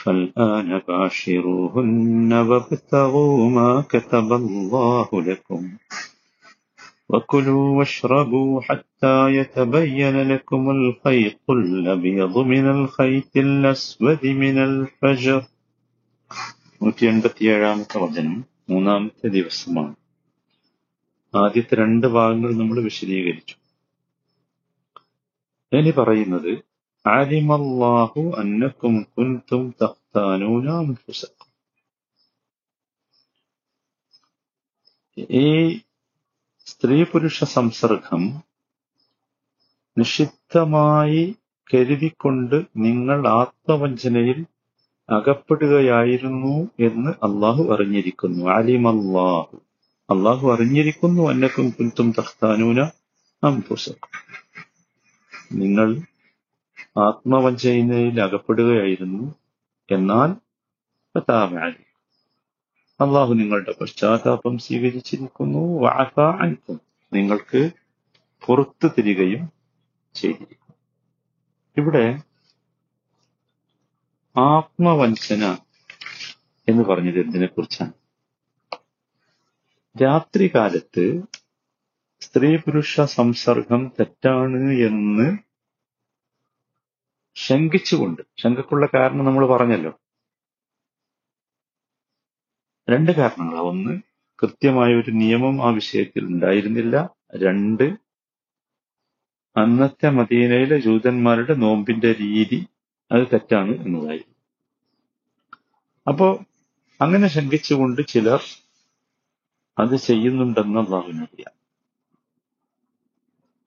فالآن باشروهن وابتغوا ما كتب الله لكم وكلوا واشربوا حتى يتبين لكم الخيط الأبيض من الخيط الأسود من الفجر നൂറ്റി എൺപത്തിയേഴാമത്തെ വചനം മൂന്നാമത്തെ ദിവസമാണ് ആദ്യത്തെ രണ്ട് ഭാഗങ്ങൾ നമ്മൾ വിശദീകരിച്ചു ഇനി പറയുന്നത് ആലിമല്ലാഹു أنكم كنتم تختانون أنفسكم. ഈ സ്ത്രീ പുരുഷ സംസർഗം നിഷിദ്ധമായി കരുതിക്കൊണ്ട് നിങ്ങൾ ആത്മവഞ്ചനയിൽ അകപ്പെടുകയായിരുന്നു എന്ന് അള്ളാഹു അറിഞ്ഞിരിക്കുന്നു. അലിമല്ലാഹു. അള്ളാഹു അറിഞ്ഞിരിക്കുന്നു അന്നക്കും കുൻതും തഖ്താനൂന അംഫുസക്കും. നിങ്ങൾ ആത്മവഞ്ചനയിൽ അകപ്പെടുകയായിരുന്നു എന്നാൽ. അള്ളാഹു നിങ്ങളുടെ പശ്ചാത്താപം സ്വീകരിച്ചിരിക്കുന്നു. അൻകും. നിങ്ങൾക്ക് പുറത്തു തരികയും ചെയ്തിരിക്കുന്നു. ഇവിടെ ആത്മവഞ്ചന എന്ന് പറഞ്ഞത് എന്തിനെ കുറിച്ചാണ് രാത്രികാലത്ത് സ്ത്രീ പുരുഷ സംസർഗം തെറ്റാണ് എന്ന് ശങ്കിച്ചുകൊണ്ട് ശങ്കക്കുള്ള കാരണം നമ്മൾ പറഞ്ഞല്ലോ. രണ്ട് കാരണങ്ങളാണ് ഒന്ന് കൃത്യമായ ഒരു നിയമം ആ വിഷയത്തിൽ ഉണ്ടായിരുന്നില്ല. രണ്ട് അന്നത്തെ മദീനയിലെ ജൂതന്മാരുടെ നോമ്പിന്റെ രീതി അത് തെറ്റാണ് എന്നതായി അപ്പോ അങ്ങനെ ശങ്കിച്ചുകൊണ്ട് ചിലർ അത് ചെയ്യുന്നുണ്ടെന്ന് അള്ളാഹുവിനറിയാം.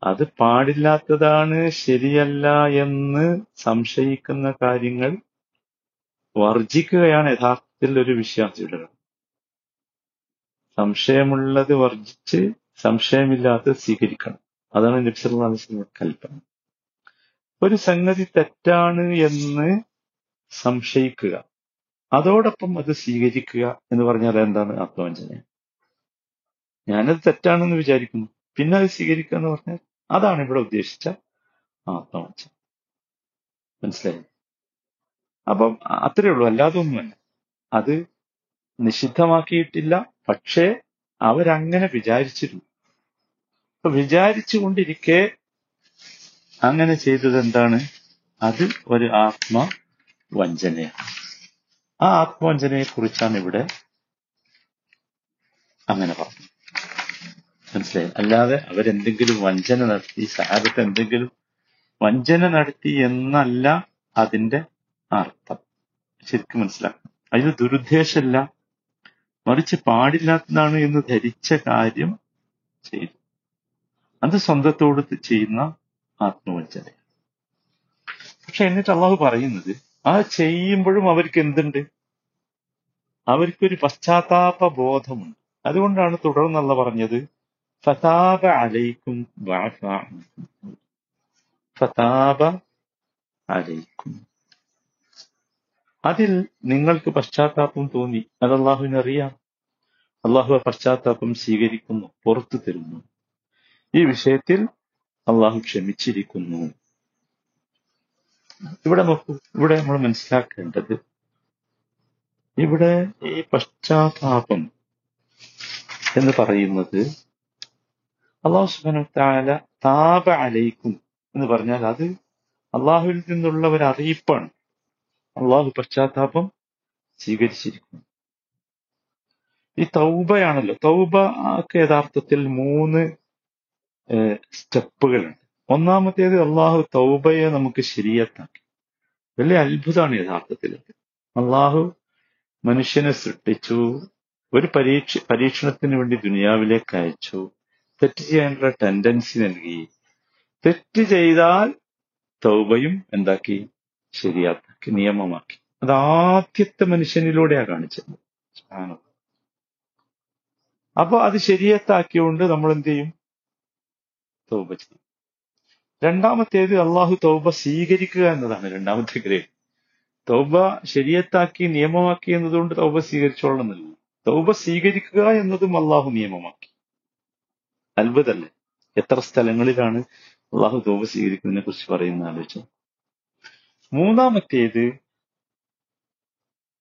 അത് പാടില്ലാത്തതാണ് ശരിയല്ല എന്ന് സംശയിക്കുന്ന കാര്യങ്ങൾ വർജിക്കുകയാണ് യഥാർത്ഥത്തിൽ ഒരു വിശ്വാസിയുടെ സംശയമുള്ളത് വർജിച്ച് സംശയമില്ലാത്തത് സ്വീകരിക്കണം. അതാണ് നബ്സല്ലാസ്ലം കൽപ്പന. ഒരു സംഗതി തെറ്റാണ് എന്ന് സംശയിക്കുക. അതോടൊപ്പം അത് സ്വീകരിക്കുക എന്ന് പറഞ്ഞാൽ എന്താണ് ആത്മവഞ്ചന? ഞാനത് തെറ്റാണെന്ന് വിചാരിക്കുന്നു. പിന്നെ അത് സ്വീകരിക്കുക എന്ന് പറഞ്ഞാൽ അതാണ് ഇവിടെ ഉദ്ദേശിച്ച ആത്മവച്ച മനസ്സിലായി? അപ്പം അത്രയേ ഉള്ളൂ. അല്ലാതെ ഒന്നുമല്ല. അത് നിഷിദ്ധമാക്കിയിട്ടില്ല. പക്ഷേ അവരങ്ങനെ വിചാരിച്ചിരുന്നു. അപ്പൊ വിചാരിച്ചുകൊണ്ടിരിക്കെ അങ്ങനെ ചെയ്തത് എന്താണ്? അത് ഒരു ആത്മ വഞ്ചനയാണ് ആ ആത്മവഞ്ചനയെ കുറിച്ചാണ് ഇവിടെ അങ്ങനെ പറഞ്ഞത്. മനസ്സിലായി. അല്ലാതെ അവരെന്തെങ്കിലും വഞ്ചന നടത്തി സഹാബത്ത് എന്തെങ്കിലും വഞ്ചന നടത്തി എന്നല്ല അതിന്റെ അർത്ഥം. ശരിക്കും മനസ്സിലാക്കണം. അതിന് ദുരുദ്ദേശമല്ല മറിച്ച് പാടില്ലാത്തതാണ് എന്ന് ധരിച്ച കാര്യം ചെയ്തു. അത് സ്വന്തത്തോട് ചെയ്യുന്ന ആത്മവഞ്ചന പക്ഷെ എന്നിട്ട് അള്ളാഹു പറയുന്നത് ആ ചെയ്യുമ്പോഴും അവർക്ക് എന്തുണ്ട്? അവർക്കൊരു പശ്ചാത്താപ ബോധമുണ്ട് അതുകൊണ്ടാണ് തുടർന്നുള്ള പറഞ്ഞത് ഫതാബ അലൈക്കും വഅഫ. ഫതാബ അലൈക്കും അതിൽ നിങ്ങൾക്ക് പശ്ചാത്താപം തോന്നി. അത് അള്ളാഹുവിനറിയാം അള്ളാഹു പശ്ചാത്താപം സ്വീകരിക്കുന്നു പുറത്തു തരുന്നു. ഈ വിഷയത്തിൽ അള്ളാഹു ക്ഷമിച്ചിരിക്കുന്നു. ഇവിടെ നോക്കൂ ഇവിടെ നമ്മൾ മനസ്സിലാക്കേണ്ടത് ഇവിടെ ഈ പശ്ചാത്താപം എന്ന് പറയുന്നത് അള്ളാഹു സുബാന താല താപ അലയിക്കും എന്ന് പറഞ്ഞാൽ അത് അള്ളാഹുവിൽ നിന്നുള്ള ഒരു അറിയിപ്പാണ്. അള്ളാഹു പശ്ചാത്താപം സ്വീകരിച്ചിരിക്കുന്നു. ഈ തൗബയാണല്ലോ. തൗബ ഒക്കെ യഥാർത്ഥത്തിൽ മൂന്ന് സ്റ്റെപ്പുകളുണ്ട്. ഒന്നാമത്തേത് അള്ളാഹു തൗബയെ നമുക്ക് ശരിയത്താക്കി വലിയ അത്ഭുതമാണ് യഥാർത്ഥത്തിൽ അള്ളാഹു മനുഷ്യനെ സൃഷ്ടിച്ചു ഒരു പരീക്ഷ പരീക്ഷണത്തിന് വേണ്ടി ദുനിയാവിലേക്ക് അയച്ചു തെറ്റ് ചെയ്യാനുള്ള ടെൻഡൻസി നൽകി. തെറ്റ് ചെയ്താൽ തൗബയും എന്താക്കി? ശരിയാക്കി നിയമമാക്കി. അത് ആദ്യത്തെ മനുഷ്യനിലൂടെയാണ് കാണിച്ചത്. അപ്പൊ അത് ശരിയത്താക്കിയോണ്ട് നമ്മൾ എന്ത് ചെയ്യും? തൗബ ചെയ്യും. രണ്ടാമത്തേത് അള്ളാഹു തൗബ സ്വീകരിക്കുക എന്നതാണ് രണ്ടാമത്തെ ഗ്രേഡ് തൗബ ശരിയത്താക്കി നിയമമാക്കി എന്നതുകൊണ്ട് തൗബ സ്വീകരിച്ചോളണമെന്നില്ല. തൗബ സ്വീകരിക്കുക എന്നതും അള്ളാഹു നിയമമാക്കി. അത്ഭുതല്ലേ എത്ര സ്ഥലങ്ങളിലാണ് അള്ളാഹു തൗബ സ്വീകരിക്കുന്നതിനെ കുറിച്ച് പറയുന്ന ആലോചിച്ചു. മൂന്നാമത്തേത്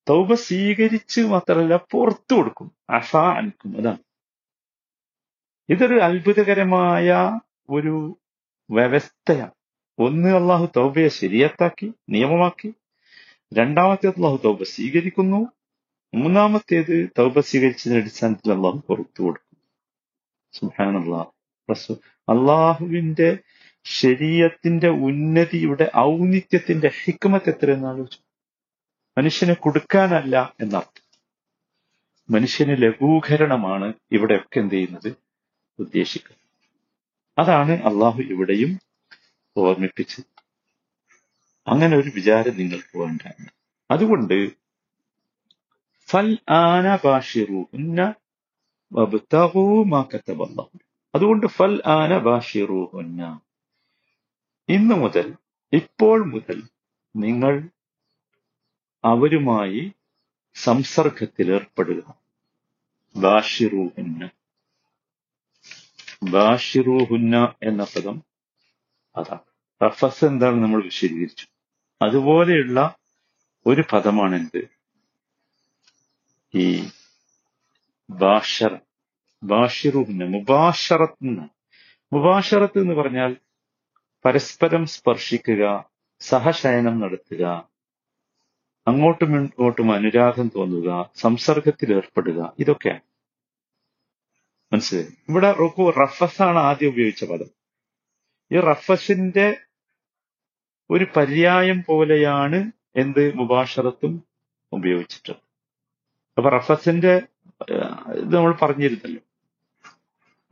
തൗബ സ്വീകരിച്ച് മാത്രമല്ല പുറത്തു കൊടുക്കും. അഫ അനുക്കും അതാണ്. ഇതൊരു അത്ഭുതകരമായ ഒരു വ്യവസ്ഥയാണ്. ഒന്ന് അള്ളാഹു തൗബയെ ശരിയത്താക്കി നിയമമാക്കി. രണ്ടാമത്തേത് അള്ളാഹു തൗബ സ്വീകരിക്കുന്നു. മൂന്നാമത്തേത് തൗബ സ്വീകരിച്ചതിന്റെ അടിസ്ഥാനത്തിൽ അള്ളാഹു പുറത്തു കൊടുക്കും. റസൂ- അള്ളാഹുവിന്റെ ശരീരത്തിന്റെ ഉന്നതിയുടെ ഔന്നിത്യത്തിന്റെ ഹിക്മത്ത് എത്രയെന്ന് ആലോചിച്ചു. മനുഷ്യനെ കൊടുക്കാനല്ല എന്നർത്ഥം. മനുഷ്യന് ലഘൂകരണമാണ് ഇവിടെയൊക്കെ എന്ത് ചെയ്യുന്നത്? ഉദ്ദേശിക്കുന്നത് അതാണ് അള്ളാഹു ഇവിടെയും ഓർമ്മിപ്പിച്ചത് അങ്ങനെ ഒരു വിചാരം നിങ്ങൾക്ക് വേണ്ട. അതുകൊണ്ട് ഫൽ ആന ബാഷിറു അതുകൊണ്ട് ഫൽ ആന ബാഷിറൂഹുന്ന ഇന്നു മുതൽ ഇപ്പോൾ മുതൽ നിങ്ങൾ അവരുമായി സംസർഗത്തിൽ ഏർപ്പെടുക. ബാഷിറൂഹുന്ന ബാഷിറൂഹുന്ന എന്ന പദം അതാ. റഫസ് എന്താണ് നമ്മൾ വിശദീകരിച്ചു അതുപോലെയുള്ള ഒരു പദമാണെന്ത് ഈ ബാഷറ ബാഷിറുഹുന്ന മുബാഷറത്ത് മുബാഷറത്ത് എന്ന് പറഞ്ഞാൽ പരസ്പരം സ്പർശിക്കുക സഹശയനം നടത്തുക അങ്ങോട്ടും ഇങ്ങോട്ടും അനുരാഗം തോന്നുക സംസർഗത്തിൽ ഏർപ്പെടുക ഇതൊക്കെയാണ്. മനസ്സിലായി? ഇവിടെ നോക്കൂ റഫസാണ് ആദ്യം ഉപയോഗിച്ച പദം. ഈ റഫസിന്റെ ഒരു പര്യായം പോലെയാണ് എന്ത് മുബാഷറത്തും ഉപയോഗിച്ചിട്ടുള്ളത്. അപ്പൊ റഫസിന്റെ ഇത് നമ്മൾ പറഞ്ഞിരുന്നല്ലോ.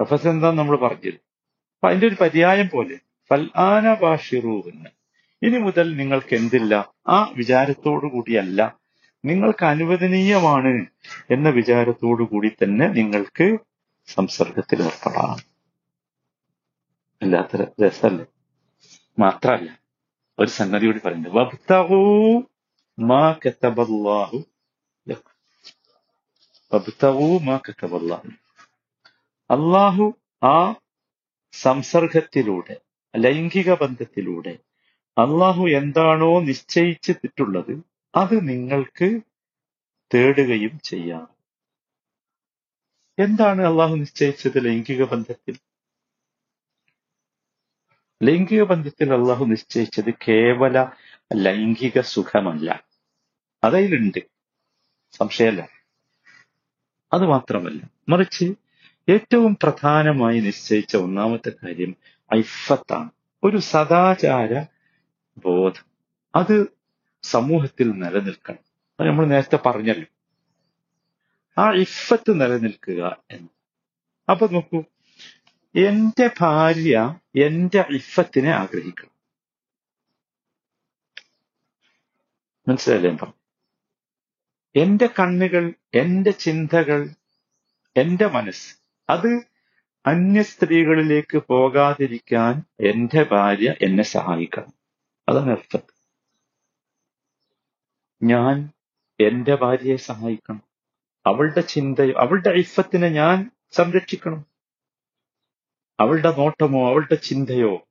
റഫസ് എന്താ നമ്മൾ പറഞ്ഞിരുന്നു അപ്പൊ അതിന്റെ ഒരു പര്യായം പോലെ ഫൽആന ബാഷിറൂന്ന് ഇനി മുതൽ നിങ്ങൾക്ക് എന്തില്ല? ആ വിചാരത്തോടു കൂടിയല്ല. നിങ്ങൾക്ക് അനുവദനീയമാണ് എന്ന വിചാരത്തോടു കൂടി തന്നെ നിങ്ങൾക്ക് സംസർഗത്തിൽ ഏർപ്പെടാം. അല്ലാത്ത രസമല്ലേ മാത്രല്ല ഒരു സംഗതി കൂടി പറയുന്നത് അള്ളാഹു ആ സംസർഗത്തിലൂടെ ലൈംഗിക ബന്ധത്തിലൂടെ അള്ളാഹു എന്താണോ നിശ്ചയിച്ചിട്ടുള്ളത് അത് നിങ്ങൾക്ക് തേടുകയും ചെയ്യാം. എന്താണ് അള്ളാഹു നിശ്ചയിച്ചത് ലൈംഗിക ബന്ധത്തിൽ? ലൈംഗിക ബന്ധത്തിൽ അള്ളാഹു നിശ്ചയിച്ചത് കേവല ലൈംഗിക സുഖമല്ല. അതിലുണ്ട് സംശയമല്ല. അത് മാത്രമല്ല മറിച്ച് ഏറ്റവും പ്രധാനമായി നിശ്ചയിച്ച ഒന്നാമത്തെ കാര്യം ഐഫത്താണ് ഒരു സദാചാര ബോധം. അത് സമൂഹത്തിൽ നിലനിൽക്കണം. അത് നമ്മൾ നേരത്തെ പറഞ്ഞല്ലോ. ആ ഇഫത്ത് നിലനിൽക്കുക എന്ന്. അപ്പൊ നോക്കൂ എന്റെ ഭാര്യ എന്റെ ഇഫത്തിനെ ആഗ്രഹിക്കണം. മനസ്സിലായില്ലേ പറഞ്ഞു എന്റെ കണ്ണുകൾ എന്റെ ചിന്തകൾ എന്റെ മനസ്സ് അത് അന്യ സ്ത്രീകളിലേക്ക് പോകാതിരിക്കാൻ എന്റെ ഭാര്യ എന്നെ സഹായിക്കണം. അതാണ് അർത്ഥം. ഞാൻ എന്റെ ഭാര്യയെ സഹായിക്കണം. അവളുടെ ചിന്തയോ അവളുടെ ഐഫത്തിനെ ഞാൻ സംരക്ഷിക്കണം. അവളുടെ നോട്ടമോ അവളുടെ ചിന്തയോ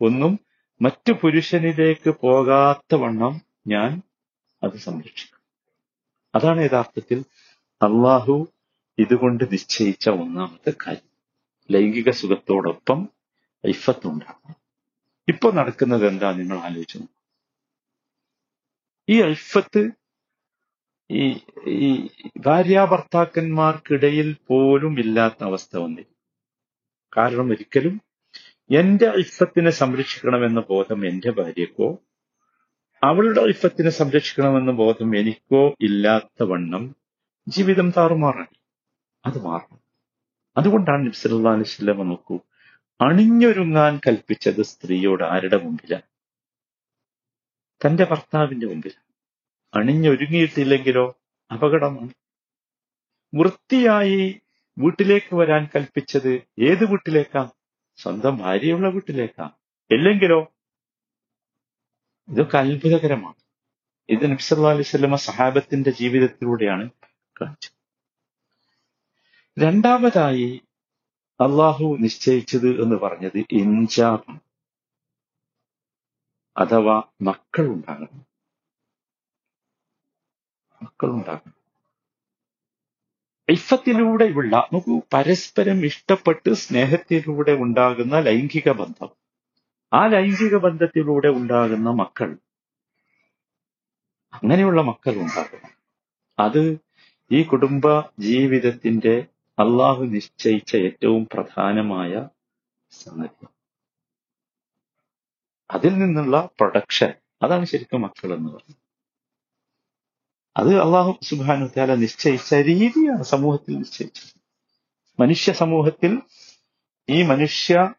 ഒന്നും മറ്റു പുരുഷനിലേക്ക് പോകാത്ത വണ്ണം ഞാൻ അത് സംരക്ഷിക്കും അതാണ് യഥാർത്ഥത്തിൽ അള്ളാഹു ഇതുകൊണ്ട് നിശ്ചയിച്ച ഒന്നാമത്തെ കാര്യം. ലൈംഗിക സുഖത്തോടൊപ്പം ഐഫത്തുണ്ടാകും ഇപ്പൊ നടക്കുന്നത് എന്താ നിങ്ങൾ ആലോചിച്ചു ഈ ഐഫത്ത് ഈ ഈ ഭാര്യാഭർത്താക്കന്മാർക്കിടയിൽ പോലും ഇല്ലാത്ത അവസ്ഥ വന്നില്ല കാരണം ഒരിക്കലും എന്റെ ഇഫത്തിനെ സംരക്ഷിക്കണമെന്ന ബോധം എന്റെ ഭാര്യക്കോ അവളുടെ ഇഫത്തിനെ സംരക്ഷിക്കണമെന്ന ബോധം എനിക്കോ ഇല്ലാത്ത വണ്ണം ജീവിതം താറുമാറാണ് അത് മാറണം. അതുകൊണ്ടാണ് നബ്സല്ലാ അലിസ്ലമ നോക്കൂ അണിഞ്ഞൊരുങ്ങാൻ കൽപ്പിച്ചത് സ്ത്രീയോട് ആരുടെ മുമ്പിലാണ് തന്റെ ഭർത്താവിന്റെ മുമ്പിൽ അണിഞ്ഞൊരുങ്ങിയിട്ടില്ലെങ്കിലോ അപകടമാണ്. വൃത്തിയായി വീട്ടിലേക്ക് വരാൻ കൽപ്പിച്ചത് ഏത് വീട്ടിലേക്കാ? സ്വന്തം ഭാര്യയുള്ള വീട്ടിലേക്കാ. ഇല്ലെങ്കിലോ ഇതൊക്കെ അത്ഭുതകരമാണ്. ഇത് നബ്സല്ലാ അലൈഹി സ്വലമ സഹാബത്തിന്റെ ജീവിതത്തിലൂടെയാണ് കാണിച്ചത്. രണ്ടാമതായി അള്ളാഹു നിശ്ചയിച്ചത് എന്ന് പറഞ്ഞത് ഇൻജാബാണ് അഥവാ മക്കൾ ഉണ്ടാകണം മക്കൾ ഉണ്ടാകണം ഇഫത്തിലൂടെയുള്ള നോക്കൂ പരസ്പരം ഇഷ്ടപ്പെട്ട് സ്നേഹത്തിലൂടെ ഉണ്ടാകുന്ന ലൈംഗിക ബന്ധം. ആ ലൈംഗിക ബന്ധത്തിലൂടെ ഉണ്ടാകുന്ന മക്കൾ. അങ്ങനെയുള്ള മക്കൾ ഉണ്ടാകണം. അത് ഈ കുടുംബ ജീവിതത്തിന്റെ അള്ളാഹു നിശ്ചയിച്ച ഏറ്റവും പ്രധാനമായ സംഗതി. അതിൽ നിന്നുള്ള പ്രൊഡക്ഷൻ. അതാണ് ശരിക്കും മക്കൾ എന്ന് പറയുന്നത്. അത് അള്ളാഹു സുബാനു താല നിശ്ചയിച്ച രീതിയാണ് സമൂഹത്തിൽ നിശ്ചയിച്ചത്. മനുഷ്യ സമൂഹത്തിൽ ഈ മനുഷ്യ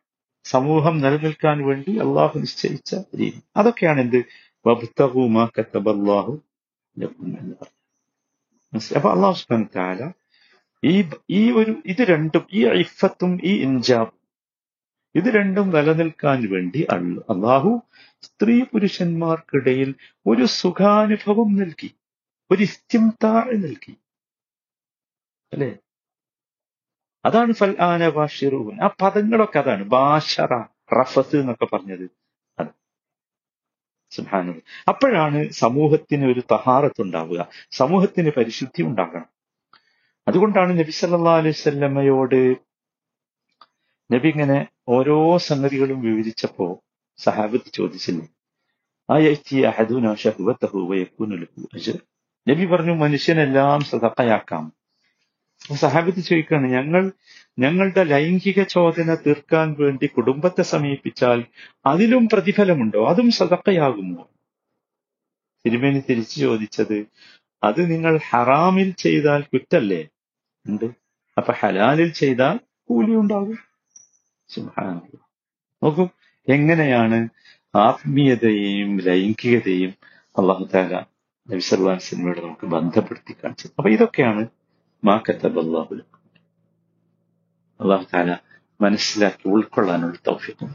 സമൂഹം നിലനിൽക്കാൻ വേണ്ടി അള്ളാഹു നിശ്ചയിച്ച രീതി. അതൊക്കെയാണ് എന്ത്? വബ്തഹുമാ? അപ്പൊ അള്ളാഹു സുബാൻ താല ഈ ഈ ഒരു ഇത് രണ്ടും ഈ ഐഫത്തും ഈ ഇൻജാബും ഇത് രണ്ടും നിലനിൽക്കാൻ വേണ്ടി അള്ള- അള്ളാഹു സ്ത്രീ പുരുഷന്മാർക്കിടയിൽ ഒരു സുഖാനുഭവം നൽകി ഒരു ഇസ്തിംതാ നൽകി. അല്ലെ? അതാണ് ഫൽ ആന ബാഷിറൂൻ ആ പദങ്ങളൊക്കെ അതാണ്. ബാഷറ റഫസ് എന്നൊക്കെ പറഞ്ഞത്. അത്. അപ്പോഴാണ് സമൂഹത്തിന് ഒരു തഹാറത്ത് ഉണ്ടാവുക. സമൂഹത്തിന് പരിശുദ്ധി ഉണ്ടാകണം. അതുകൊണ്ടാണ് നബി സല്ലാ അലൈഹി വസല്ലമയോട് നബി ഇങ്ങനെ ഓരോ സംഗതികളും വിവരിച്ചപ്പോ സഹാബത്ത് ചോദിച്ചില്ലേ? നബി പറഞ്ഞു മനുഷ്യനെല്ലാം അപ്പൊ സഹാബത്ത് ചോദിക്കുകയാണ് ഞങ്ങൾ ഞങ്ങളുടെ ലൈംഗിക ചോദന തീർക്കാൻ വേണ്ടി കുടുംബത്തെ സമീപിച്ചാൽ അതിലും പ്രതിഫലമുണ്ടോ? അതും സതക്കയാകുമോ തിരുമേനി തിരിച്ചു ചോദിച്ചത് അത് നിങ്ങൾ ഹറാമിൽ ചെയ്താൽ കുറ്റല്ലേ? ഉണ്ട്. അപ്പൊ ഹലാലിൽ ചെയ്താൽ കൂലി ഉണ്ടാകും. നോക്കൂ എങ്ങനെയാണ് ആത്മീയതയെയും ലൈംഗികതയും അള്ളാഹു താല നബി സല്ലല്ലാഹു അലൈഹി വസല്ലമയോട് നമുക്ക് ബന്ധപ്പെടുത്തി കാണിച്ചത്. അപ്പൊ ഇതൊക്കെയാണ് മാ കത്തബല്ലാഹു ലക്കും അള്ളാഹു താല മനസ്സിലാക്കി ഉൾക്കൊള്ളാനുള്ള തൗഫീഖ്